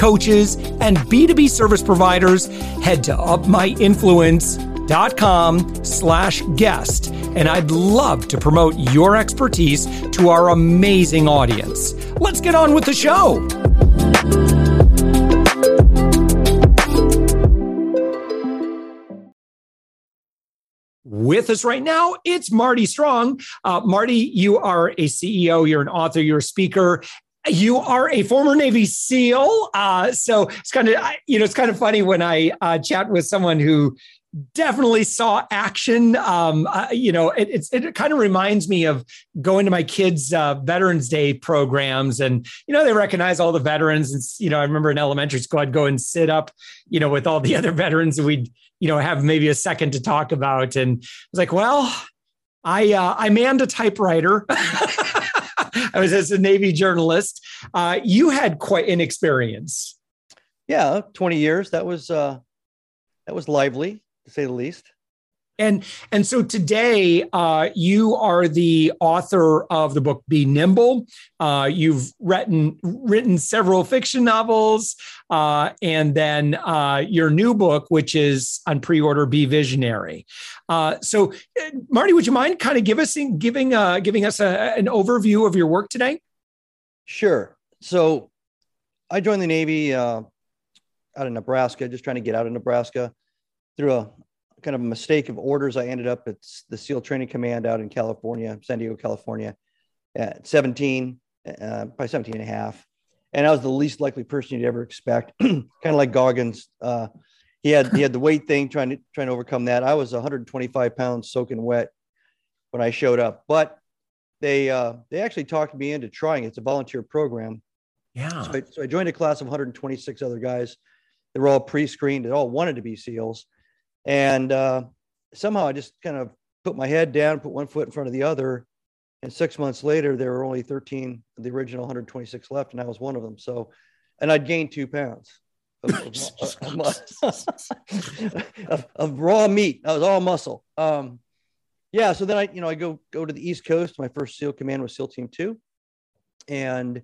coaches, and B2B service providers, head to upmyinfluence.com slash guest. And I'd love to promote your expertise to our amazing audience. Let's get on with the show. With us right now, it's Marty Strong. Uh, Marty, you are a CEO, you're an author, you're a speaker, you are a former Navy SEAL, uh, so it's kind of you know it's kind of funny when I uh, chat with someone who definitely saw action. Um, uh, you know, it, it kind of reminds me of going to my kids' uh, Veterans Day programs, and you know they recognize all the veterans. And you know, I remember in elementary school, I'd go and sit up, you know, with all the other veterans, and we'd you know have maybe a second to talk about. And I was like, well, I uh, I manned a typewriter. I was as a Navy journalist. Uh, you had quite an experience. Yeah, 20 years. That was uh, that was lively to say the least. And and so today, uh, you are the author of the book "Be Nimble." Uh, you've written written several fiction novels, uh, and then uh, your new book, which is on pre-order, "Be Visionary." Uh, so, uh, Marty, would you mind kind of give us giving giving us a, an overview of your work today? Sure. So, I joined the Navy out of Nebraska, just trying to get out of Nebraska through a kind of a mistake of orders. I ended up at the SEAL Training Command out in California, San Diego, California, at 17, uh, by 17 and a half. And I was the least likely person you'd ever expect, kind of like Goggins. Uh, he had he had the weight thing, trying to trying to overcome that. I was 125 pounds soaking wet when I showed up, but they uh, they actually talked me into trying. It's a volunteer program. Yeah. So I, so I joined a class of 126 other guys. They were all pre-screened. They all wanted to be SEALs. And uh, somehow I just kind of put my head down, put one foot in front of the other. And six months later, there were only 13 of the original 126 left, and I was one of them. So, and I'd gained two pounds of, of, of, of, raw meat. I was all muscle. Um, yeah. So then I, you know, I go go to the East Coast. My first SEAL command was SEAL Team Two, and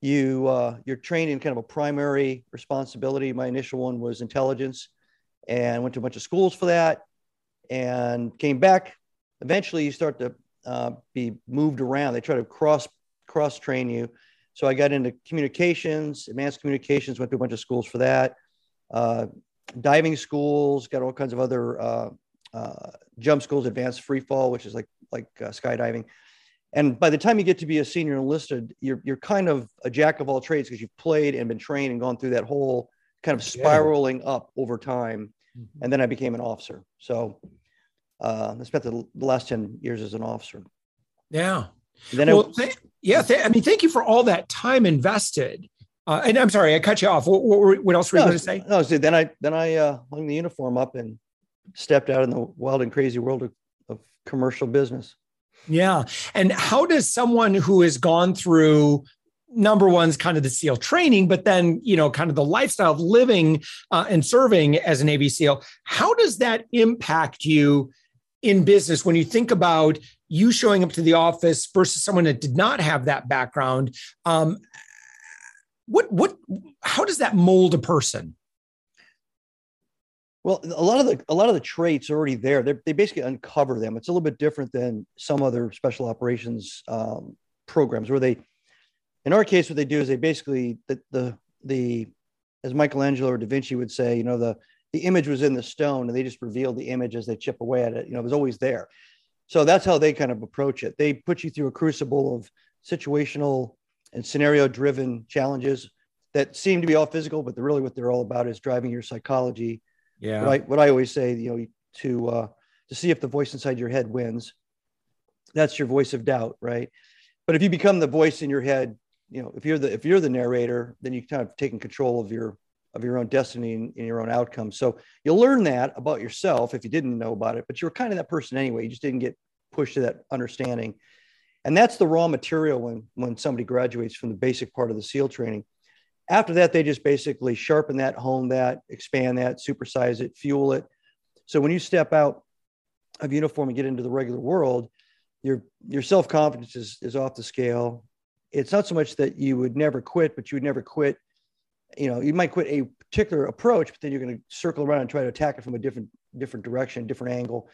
you uh, you're trained in kind of a primary responsibility. My initial one was intelligence and went to a bunch of schools for that and came back. Eventually, you start to uh, be moved around. They try to cross cross train you. So I got into communications, advanced communications, went to a bunch of schools for that. Uh, diving schools, got all kinds of other uh, uh, jump schools, advanced free fall, which is like like uh, skydiving. And by the time you get to be a senior enlisted, you're you're kind of a jack of all trades because you've played and been trained and gone through that whole kind of spiraling yeah. up over time mm-hmm. and then I became an officer. So uh, I spent the, the, last 10 years as an officer. Yeah. And then well, th- yeah. Th- I mean, thank you for all that time invested. Uh, and I'm sorry, I cut you off. What, what, what else were you no, going to say? No, so then I then I uh, hung the uniform up and stepped out in the wild and crazy world of, of commercial business. Yeah. And how does someone who has gone through number one's kind of the SEAL training, but then, you know, kind of the lifestyle of living uh, and serving as a Navy SEAL. How does that impact you in business when you think about you showing up to the office versus someone that did not have that background? Um, what, what, how does that mold a person? Well, a lot of the a lot of the traits are already there. They're, they basically uncover them. It's a little bit different than some other special operations um, programs where they in our case, what they do is they basically the the the as Michelangelo or Da Vinci would say, you know, the the image was in the stone and they just revealed the image as they chip away at it. You know, it was always there. So that's how they kind of approach it. They put you through a crucible of situational and scenario driven challenges that seem to be all physical, but really what they're all about is driving your psychology. Yeah. What I, what I always say, you know, to uh, to see if the voice inside your head wins. That's your voice of doubt, right? But if you become the voice in your head you know if you're the if you're the narrator then you kind of taking control of your of your own destiny and, and your own outcome. So you'll learn that about yourself if you didn't know about it but you're kind of that person anyway. You just didn't get pushed to that understanding. And that's the raw material when when somebody graduates from the basic part of the seal training. After that they just basically sharpen that hone that expand that supersize it fuel it. So when you step out of uniform and get into the regular world your your self-confidence is, is off the scale it's not so much that you would never quit but you would never quit you know you might quit a particular approach but then you're going to circle around and try to attack it from a different different direction different angle.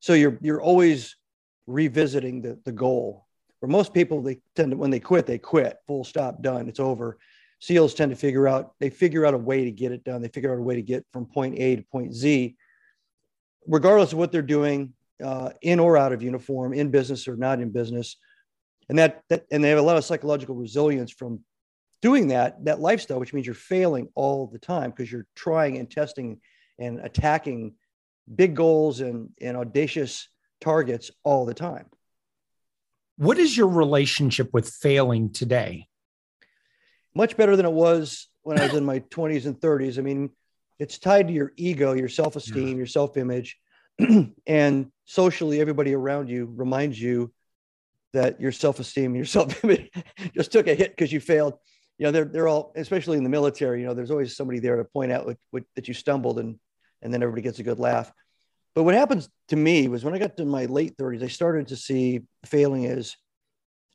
So you're you're always revisiting the, the goal. For most people they tend to when they quit they quit full stop done it's over. Seals tend to figure out they figure out a way to get it done. They figure out a way to get from point a to point z. Regardless of what they're doing uh, in or out of uniform in business or not in business and that, that and they have a lot of psychological resilience from doing that that lifestyle which means you're failing all the time because you're trying and testing and attacking big goals and, and audacious targets all the time what is your relationship with failing today? Much better than it was when I was in my 20s and 30s. I mean, it's tied to your ego, your self esteem, yeah. your self image. and socially, everybody around you reminds you that your self esteem, your self image just took a hit because you failed. You know, they're, they're all, especially in the military, you know, there's always somebody there to point out what, what, that you stumbled and, and then everybody gets a good laugh. But what happens to me was when I got to my late 30s, I started to see failing as,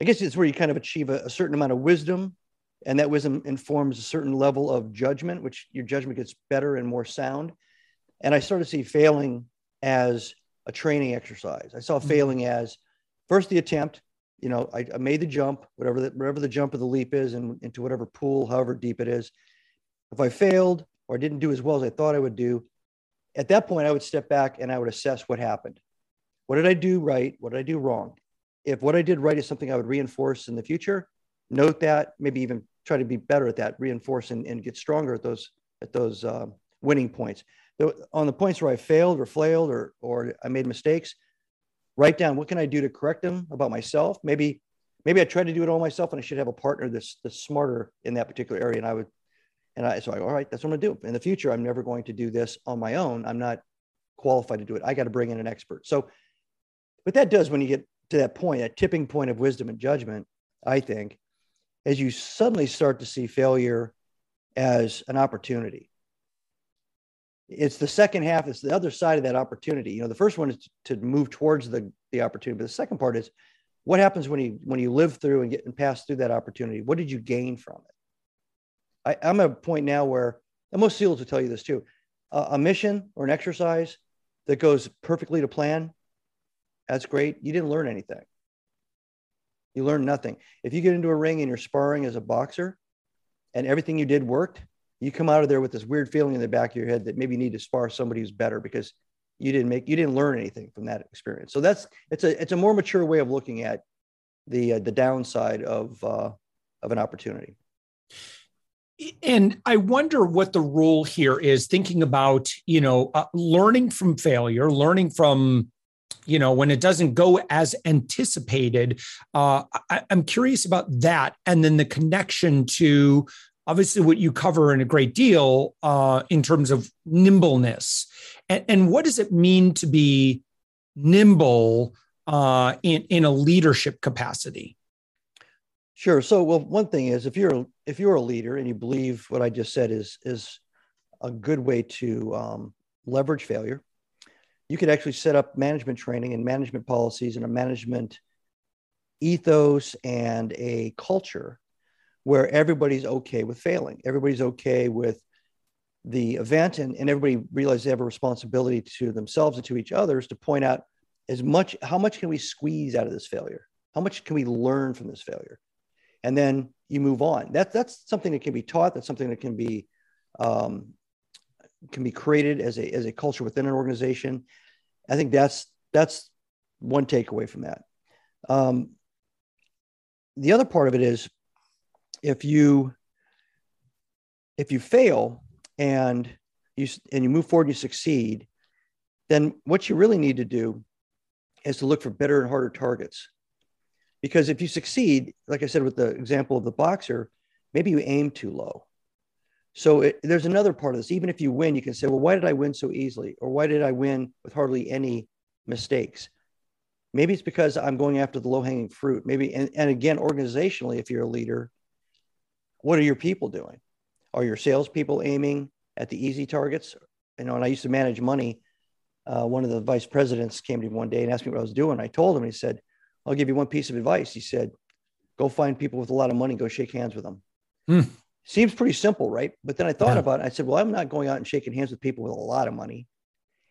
I guess it's where you kind of achieve a, a certain amount of wisdom, and that wisdom informs a certain level of judgment, which your judgment gets better and more sound. And I started to see failing as a training exercise. I saw mm-hmm. failing as first the attempt. You know, I, I made the jump, whatever the, whatever the jump of the leap is, and into whatever pool, however deep it is. If I failed or I didn't do as well as I thought I would do, at that point, I would step back and I would assess what happened. What did I do right? What did I do wrong? If what I did right is something I would reinforce in the future, note that, maybe even try to be better at that, reinforce and, and get stronger at those at those uh, winning points. On the points where I failed or flailed or or I made mistakes, write down what can I do to correct them about myself. Maybe maybe I tried to do it all myself and I should have a partner that's that's smarter in that particular area. And I would and I, so I, all right, that's what I'm gonna do. In the future, I'm never going to do this on my own. I'm not qualified to do it. I got to bring in an expert. So, what that does when you get to that point, that tipping point of wisdom and judgment, I think, as you suddenly start to see failure as an opportunity. It's the second half, it's the other side of that opportunity. You know, the first one is to move towards the, the opportunity, but the second part is what happens when you when you live through and get and pass through that opportunity? What did you gain from it? I, am at a point now where most SEALs will tell you this too. Uh, a mission or an exercise that goes perfectly to plan, that's great. You didn't learn anything. You learned nothing. If you get into a ring and you're sparring as a boxer and everything you did worked, you come out of there with this weird feeling in the back of your head that maybe you need to spar somebody who's better because you didn't make you didn't learn anything from that experience. So that's it's a it's a more mature way of looking at the uh, the downside of uh, of an opportunity and I wonder what the role here is thinking about, you know, uh, learning from failure, learning from, you know, when it doesn't go as anticipated. Uh, I, I'm curious about that. And then the connection to obviously what you cover in a great deal uh, in terms of nimbleness. And, and, what does it mean to be nimble uh, in, in a leadership capacity? Sure. So, well, one thing is if you're if you're a leader and you believe what I just said is is a good way to um, leverage failure, you could actually set up management training and management policies and a management ethos and a culture where everybody's okay with failing. Everybody's okay with the event and, and everybody realizes they have a responsibility to themselves and to each others to point out as much how much can we squeeze out of this failure? How much can we learn from this failure? and then you move on. That, that's something that can be taught. That's something that can be um, can be created as a as a culture within an organization. I think that's that's one takeaway from that. Um, the other part of it is if you if you fail and you and you move forward and you succeed, then what you really need to do is to look for better and harder targets Because if you succeed, like I said with the example of the boxer, maybe you aim too low. So it, there's another part of this. Even if you win, you can say, well, why did I win so easily? Or why did I win with hardly any mistakes? Maybe it's because I'm going after the low hanging fruit. Maybe, and, and again, organizationally, if you're a leader, what are your people doing? Are your salespeople aiming at the easy targets? You know, and I used to manage money. Uh, one of the vice presidents came to me one day and asked me what I was doing. I told him, he said, I'll give you one piece of advice. He said, go find people with a lot of money, go shake hands with them. Hmm. Seems pretty simple, right? But then I thought yeah. about it. I said, well, I'm not going out and shaking hands with people with a lot of money.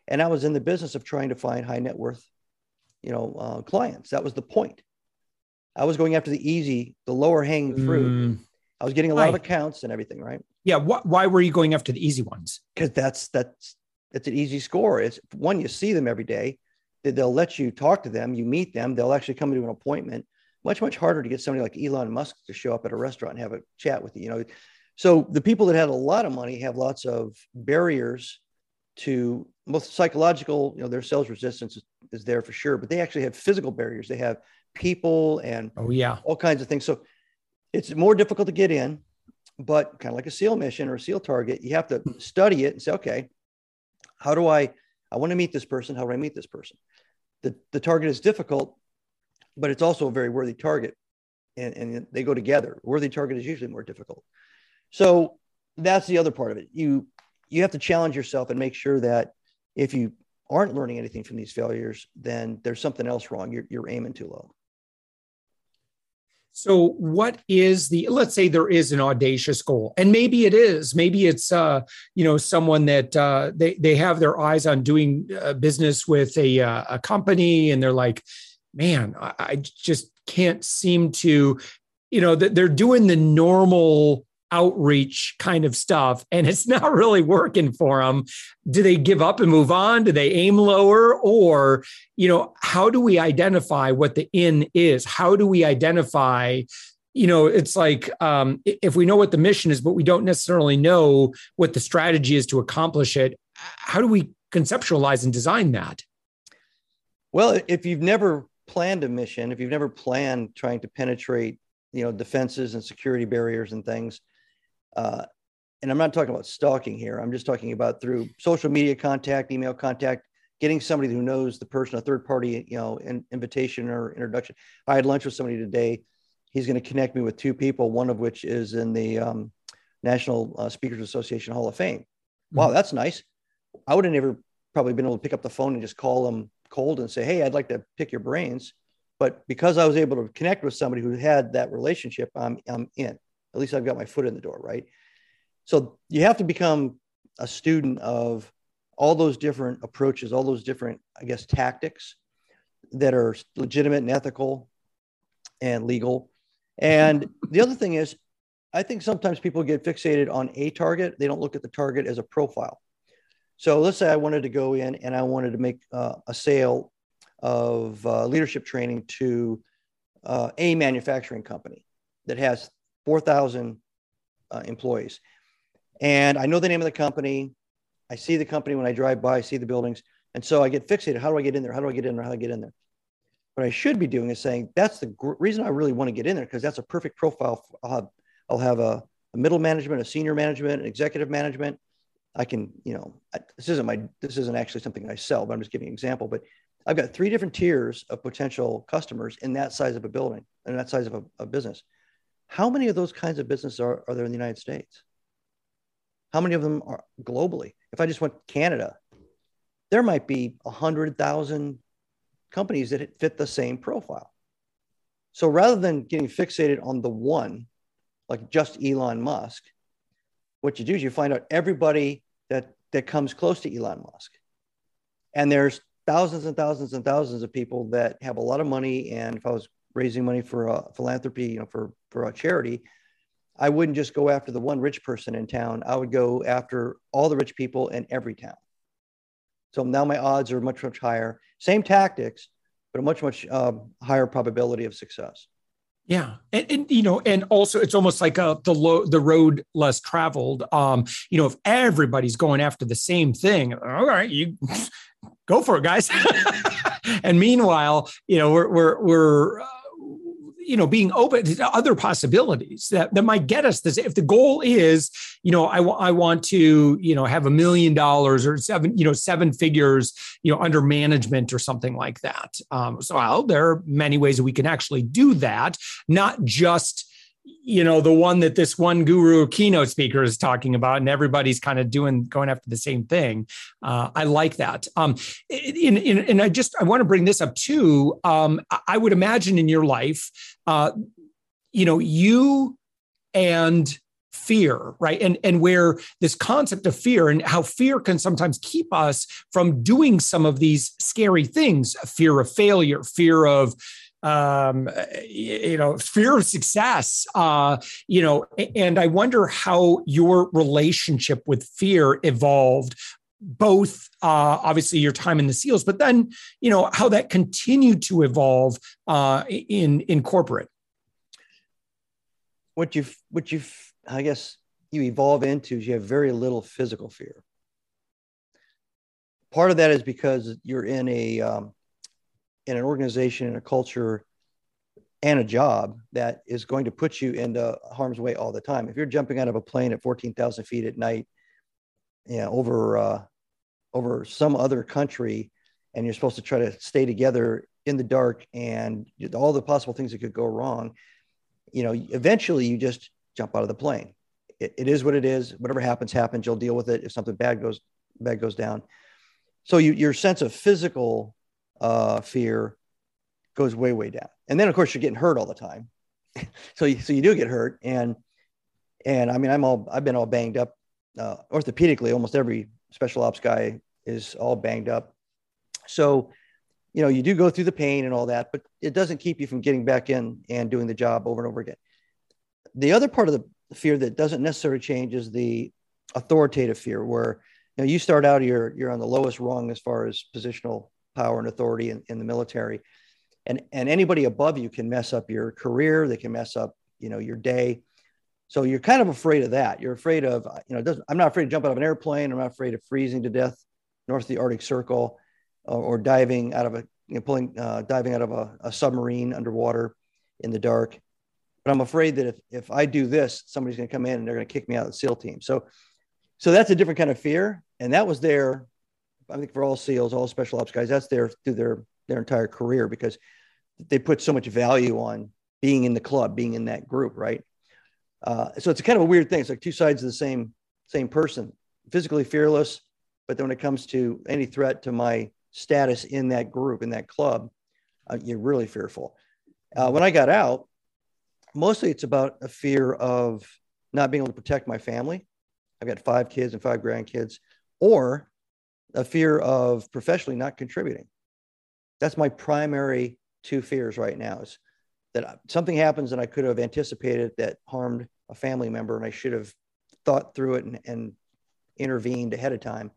And I was in the business of trying to find high net worth, you know, uh, clients. That was the point. I was going after the easy, the lower hanging fruit. Mm. I was getting a lot of accounts and everything, right? Yeah. Wh- why were you going after the easy ones? Because that's that's it's an easy score. It's one you see them every day. They'll let you talk to them. You meet them. They'll actually come to an appointment. Much much harder to get somebody like Elon Musk to show up at a restaurant and have a chat with you. You know, so the people that had a lot of money have lots of barriers to both psychological. You know, their sales resistance is, is there for sure, but they actually have physical barriers. They have people and oh yeah, all kinds of things. So it's more difficult to get in, but kind of like a SEAL mission or a SEAL target, you have to study it and say, okay, how do I, I want to meet this person. How do I meet this person? The, the target is difficult, but it's also a very worthy target. And, and they go together. Worthy target is usually more difficult. So that's the other part of it. You, you have to challenge yourself and make sure that if you aren't learning anything from these failures, then there's something else wrong. You're, you're aiming too low. So, what is the? Let's say there is an audacious goal, and maybe it is. Maybe it's uh, you know someone that uh, they they have their eyes on doing uh, business with a uh, a company, and they're like, man, I, I just can't seem to, you know, that they're doing the normal outreach kind of stuff and it's not really working for them do they give up and move on? Do they aim lower? Or you know how do we identify what the in is? How do we identify you know it's like um, if we know what the mission is but we don't necessarily know what the strategy is to accomplish it how do we conceptualize and design that? Well if you've never planned a mission if you've never planned trying to penetrate you know defenses and security barriers and things uh, and I'm not talking about stalking here. I'm just talking about through social media contact, email contact, getting somebody who knows the person, a third party, you know, in, invitation or introduction. I had lunch with somebody today. He's going to connect me with two people, one of which is in the um, National uh, Speakers Association Hall of Fame. Wow, mm-hmm. that's nice. I would have never probably been able to pick up the phone and just call them cold and say, "Hey, I'd like to pick your brains." But because I was able to connect with somebody who had that relationship, I'm I'm in at least I've got my foot in the door, right? So you have to become a student of all those different approaches, all those different, I guess, tactics that are legitimate and ethical and legal. And the other thing is, I think sometimes people get fixated on a target. They don't look at the target as a profile. So let's say I wanted to go in and I wanted to make uh, a sale of uh, leadership training to uh, a manufacturing company that has 4,000 uh, employees. And I know the name of the company. I see the company when I drive by, I see the buildings. And so I get fixated. How do I get in there? How do I get in there? How do I get in there? What I should be doing is saying that's the gr- reason I really want to get in there because that's a perfect profile. I'll have, I'll have a, a, middle management, a senior management, an executive management. I can, you know, I, this isn't my, this isn't actually something I sell, but I'm just giving an example. But I've got three different tiers of potential customers in that size of a building and that size of a, a business. How many of those kinds of businesses are, are there in the United States? How many of them are globally? If I just went Canada, there might be 100,000 companies that fit the same profile. So rather than getting fixated on the one, like just Elon Musk, what you do is you find out everybody that, that comes close to Elon Musk. And there's thousands and thousands and thousands of people that have a lot of money. And if I was raising money for a philanthropy, you know, for for a charity, I wouldn't just go after the one rich person in town. I would go after all the rich people in every town. So now my odds are much much higher. Same tactics, but a much much um, higher probability of success. Yeah, and, and, you know, and also it's almost like a, uh, the low, the road less traveled. Um, you know, if everybody's going after the same thing, all right, you go for it, guys. and meanwhile, you know, we're we're we're uh, you know being open to other possibilities that, that might get us this. If the goal is you know I, I want to you know have a million dollars or seven you know seven figures you know under management or something like that. Um, so well, there are many ways that we can actually do that not just you know the one that this one guru keynote speaker is talking about and everybody's kind of doing going after the same thing. Uh, i like that. Um in, in, and i just i want to bring this up too. Um i would imagine in your life uh you know you and fear right? And and where this concept of fear and how fear can sometimes keep us from doing some of these scary things fear of failure fear of um, you know, fear of success, uh, you know, and I wonder how your relationship with fear evolved both uh, obviously your time in the seals but then you know how that continued to evolve uh, in in corporate. What you've what you've i guess you evolve into is you have very little physical fear. Part of that is because you're in a um, in an organization and a culture and a job that is going to put you into harm's way all the time. If you're jumping out of a plane at 14,000 feet at night, you know, over uh, over some other country, and you're supposed to try to stay together in the dark, and all the possible things that could go wrong, you know, eventually you just jump out of the plane. it, it is what it is. Whatever happens, happens. You'll deal with it. If something bad goes bad goes down, so you, your sense of physical uh, fear goes way way down. And then of course you're getting hurt all the time, so you, so you do get hurt. And and I mean I'm all I've been all banged up uh, orthopedically. Almost every special ops guy is all banged up. So you know you do go through the pain and all that, but it doesn't keep you from getting back in and doing the job over and over again. The other part of the fear that doesn't necessarily change is the authoritative fear, where you know you start out you're you're on the lowest rung as far as positional power and authority in, in the military. And and anybody above you can mess up your career. They can mess up you know your day. So you're kind of afraid of that. You're afraid of you know i'm not afraid to jump out of an airplane. I'm not afraid of freezing to death north of the arctic circle or, or diving out of a you know pulling uh, diving out of a, a submarine underwater in the dark. But i'm afraid that if, if i do this somebody's going to come in and they're going to kick me out of the seal team. So so that's a different kind of fear. And that was there i think for all seals all special ops guys that's there through their their entire career because they put so much value on being in the club, being in that group, right? Uh, so it's kind of a weird thing. It's like two sides of the same same person. Physically fearless, but then when it comes to any threat to my status in that group, in that club, uh, you're really fearful. Uh, when I got out, mostly it's about a fear of not being able to protect my family. I've got five kids and five grandkids, or a fear of professionally not contributing. That's my primary two fears right now is that something happens and I could have anticipated that harmed a family member and I should have thought through it and, and intervened ahead of time.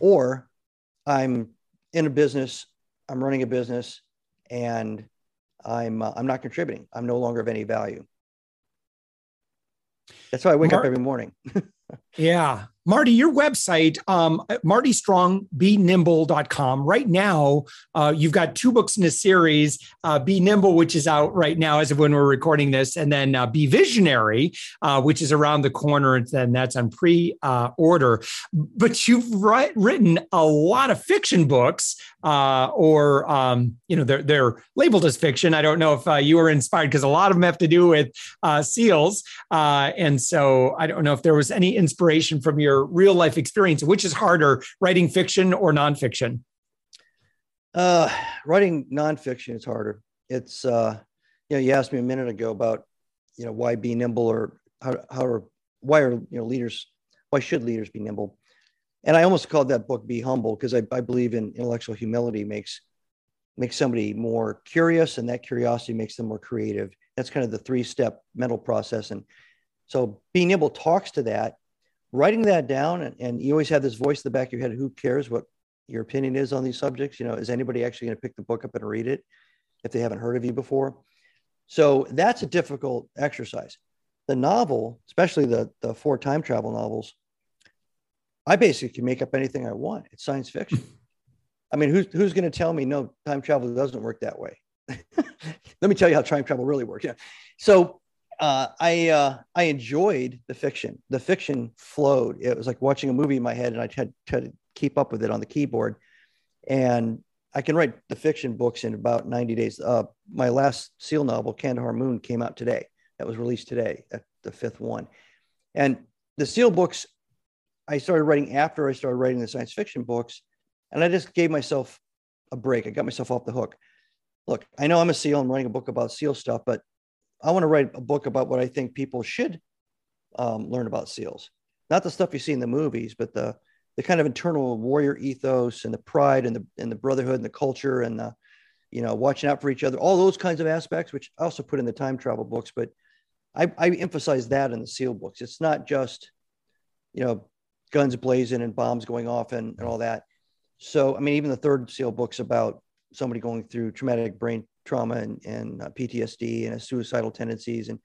Or I'm in a business, I'm running a business and I'm, uh, I'm not contributing. I'm no longer of any value. That's why I wake Mark, up every morning. yeah. Marty, your website, um, martystrongbenimble.com. Right now, uh, you've got two books in a series uh, Be Nimble, which is out right now as of when we're recording this, and then uh, Be Visionary, uh, which is around the corner, and then that's on pre order. But you've written a lot of fiction books, uh, or, um, you know, they're, they're labeled as fiction. I don't know if uh, you were inspired because a lot of them have to do with SEALs. and so I don't know if there was any inspiration from your real life experience, which is harder, writing fiction or nonfiction? Uh, writing nonfiction is harder. It's, uh, you know, you asked me a minute ago about, you know, why be nimble or how, how are, why are, you know, leaders, why should leaders be nimble? And I almost called that book Be Humble because I, I believe in intellectual humility makes, makes somebody more curious and that curiosity makes them more creative. That's kind of the three step mental process. And so Be Nimble talks to that writing that down and, and you always have this voice in the back of your head who cares what your opinion is on these subjects? You know is anybody actually going to pick the book up and read it if they haven't heard of you before? So that's a difficult exercise. The novel especially the the four time travel novels i basically can make up anything i want. It's science fiction. I mean who's, who's going to tell me no time travel doesn't work that way. Let me tell you how time travel really works. Yeah. So uh, I uh, I enjoyed the fiction. The fiction flowed. It was like watching a movie in my head, and I had to keep up with it on the keyboard. And I can write the fiction books in about 90 days. Uh, my last Seal novel, Kandahar Moon, came out today. That was released today, the fifth one. And the Seal books, I started writing after I started writing the science fiction books, and I just gave myself a break. I got myself off the hook. Look, I know I'm a SEAL. I'm writing a book about SEAL stuff, but I want to write a book about what I think people should um, learn about SEALs. Not the stuff you see in the movies, but the the kind of internal warrior ethos and the pride and the and the brotherhood and the culture and the you know watching out for each other, all those kinds of aspects, which I also put in the time travel books. But I, I emphasize that in the SEAL books. It's not just you know guns blazing and bombs going off and, and all that. So I mean, even the third SEAL book's about somebody going through traumatic brain trauma and, and uh, PTSD and suicidal tendencies. And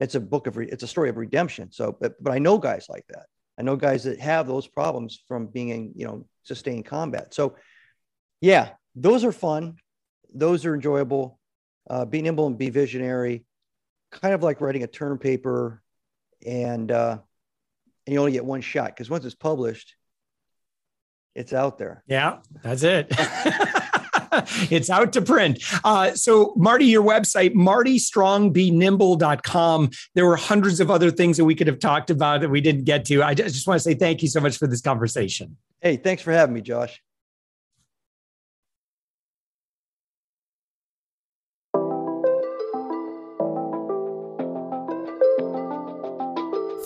it's a book of, re- it's a story of redemption. So, but, but I know guys like that. I know guys that have those problems from being in, you know, sustained combat. So yeah, those are fun. Those are enjoyable. Uh, be nimble and be visionary, kind of like writing a term paper and, uh, and you only get one shot because once it's published, it's out there. Yeah, that's it. it's out to print. Uh, so, Marty, your website, martystrongbenimble.com. There were hundreds of other things that we could have talked about that we didn't get to. I just want to say thank you so much for this conversation. Hey, thanks for having me, Josh.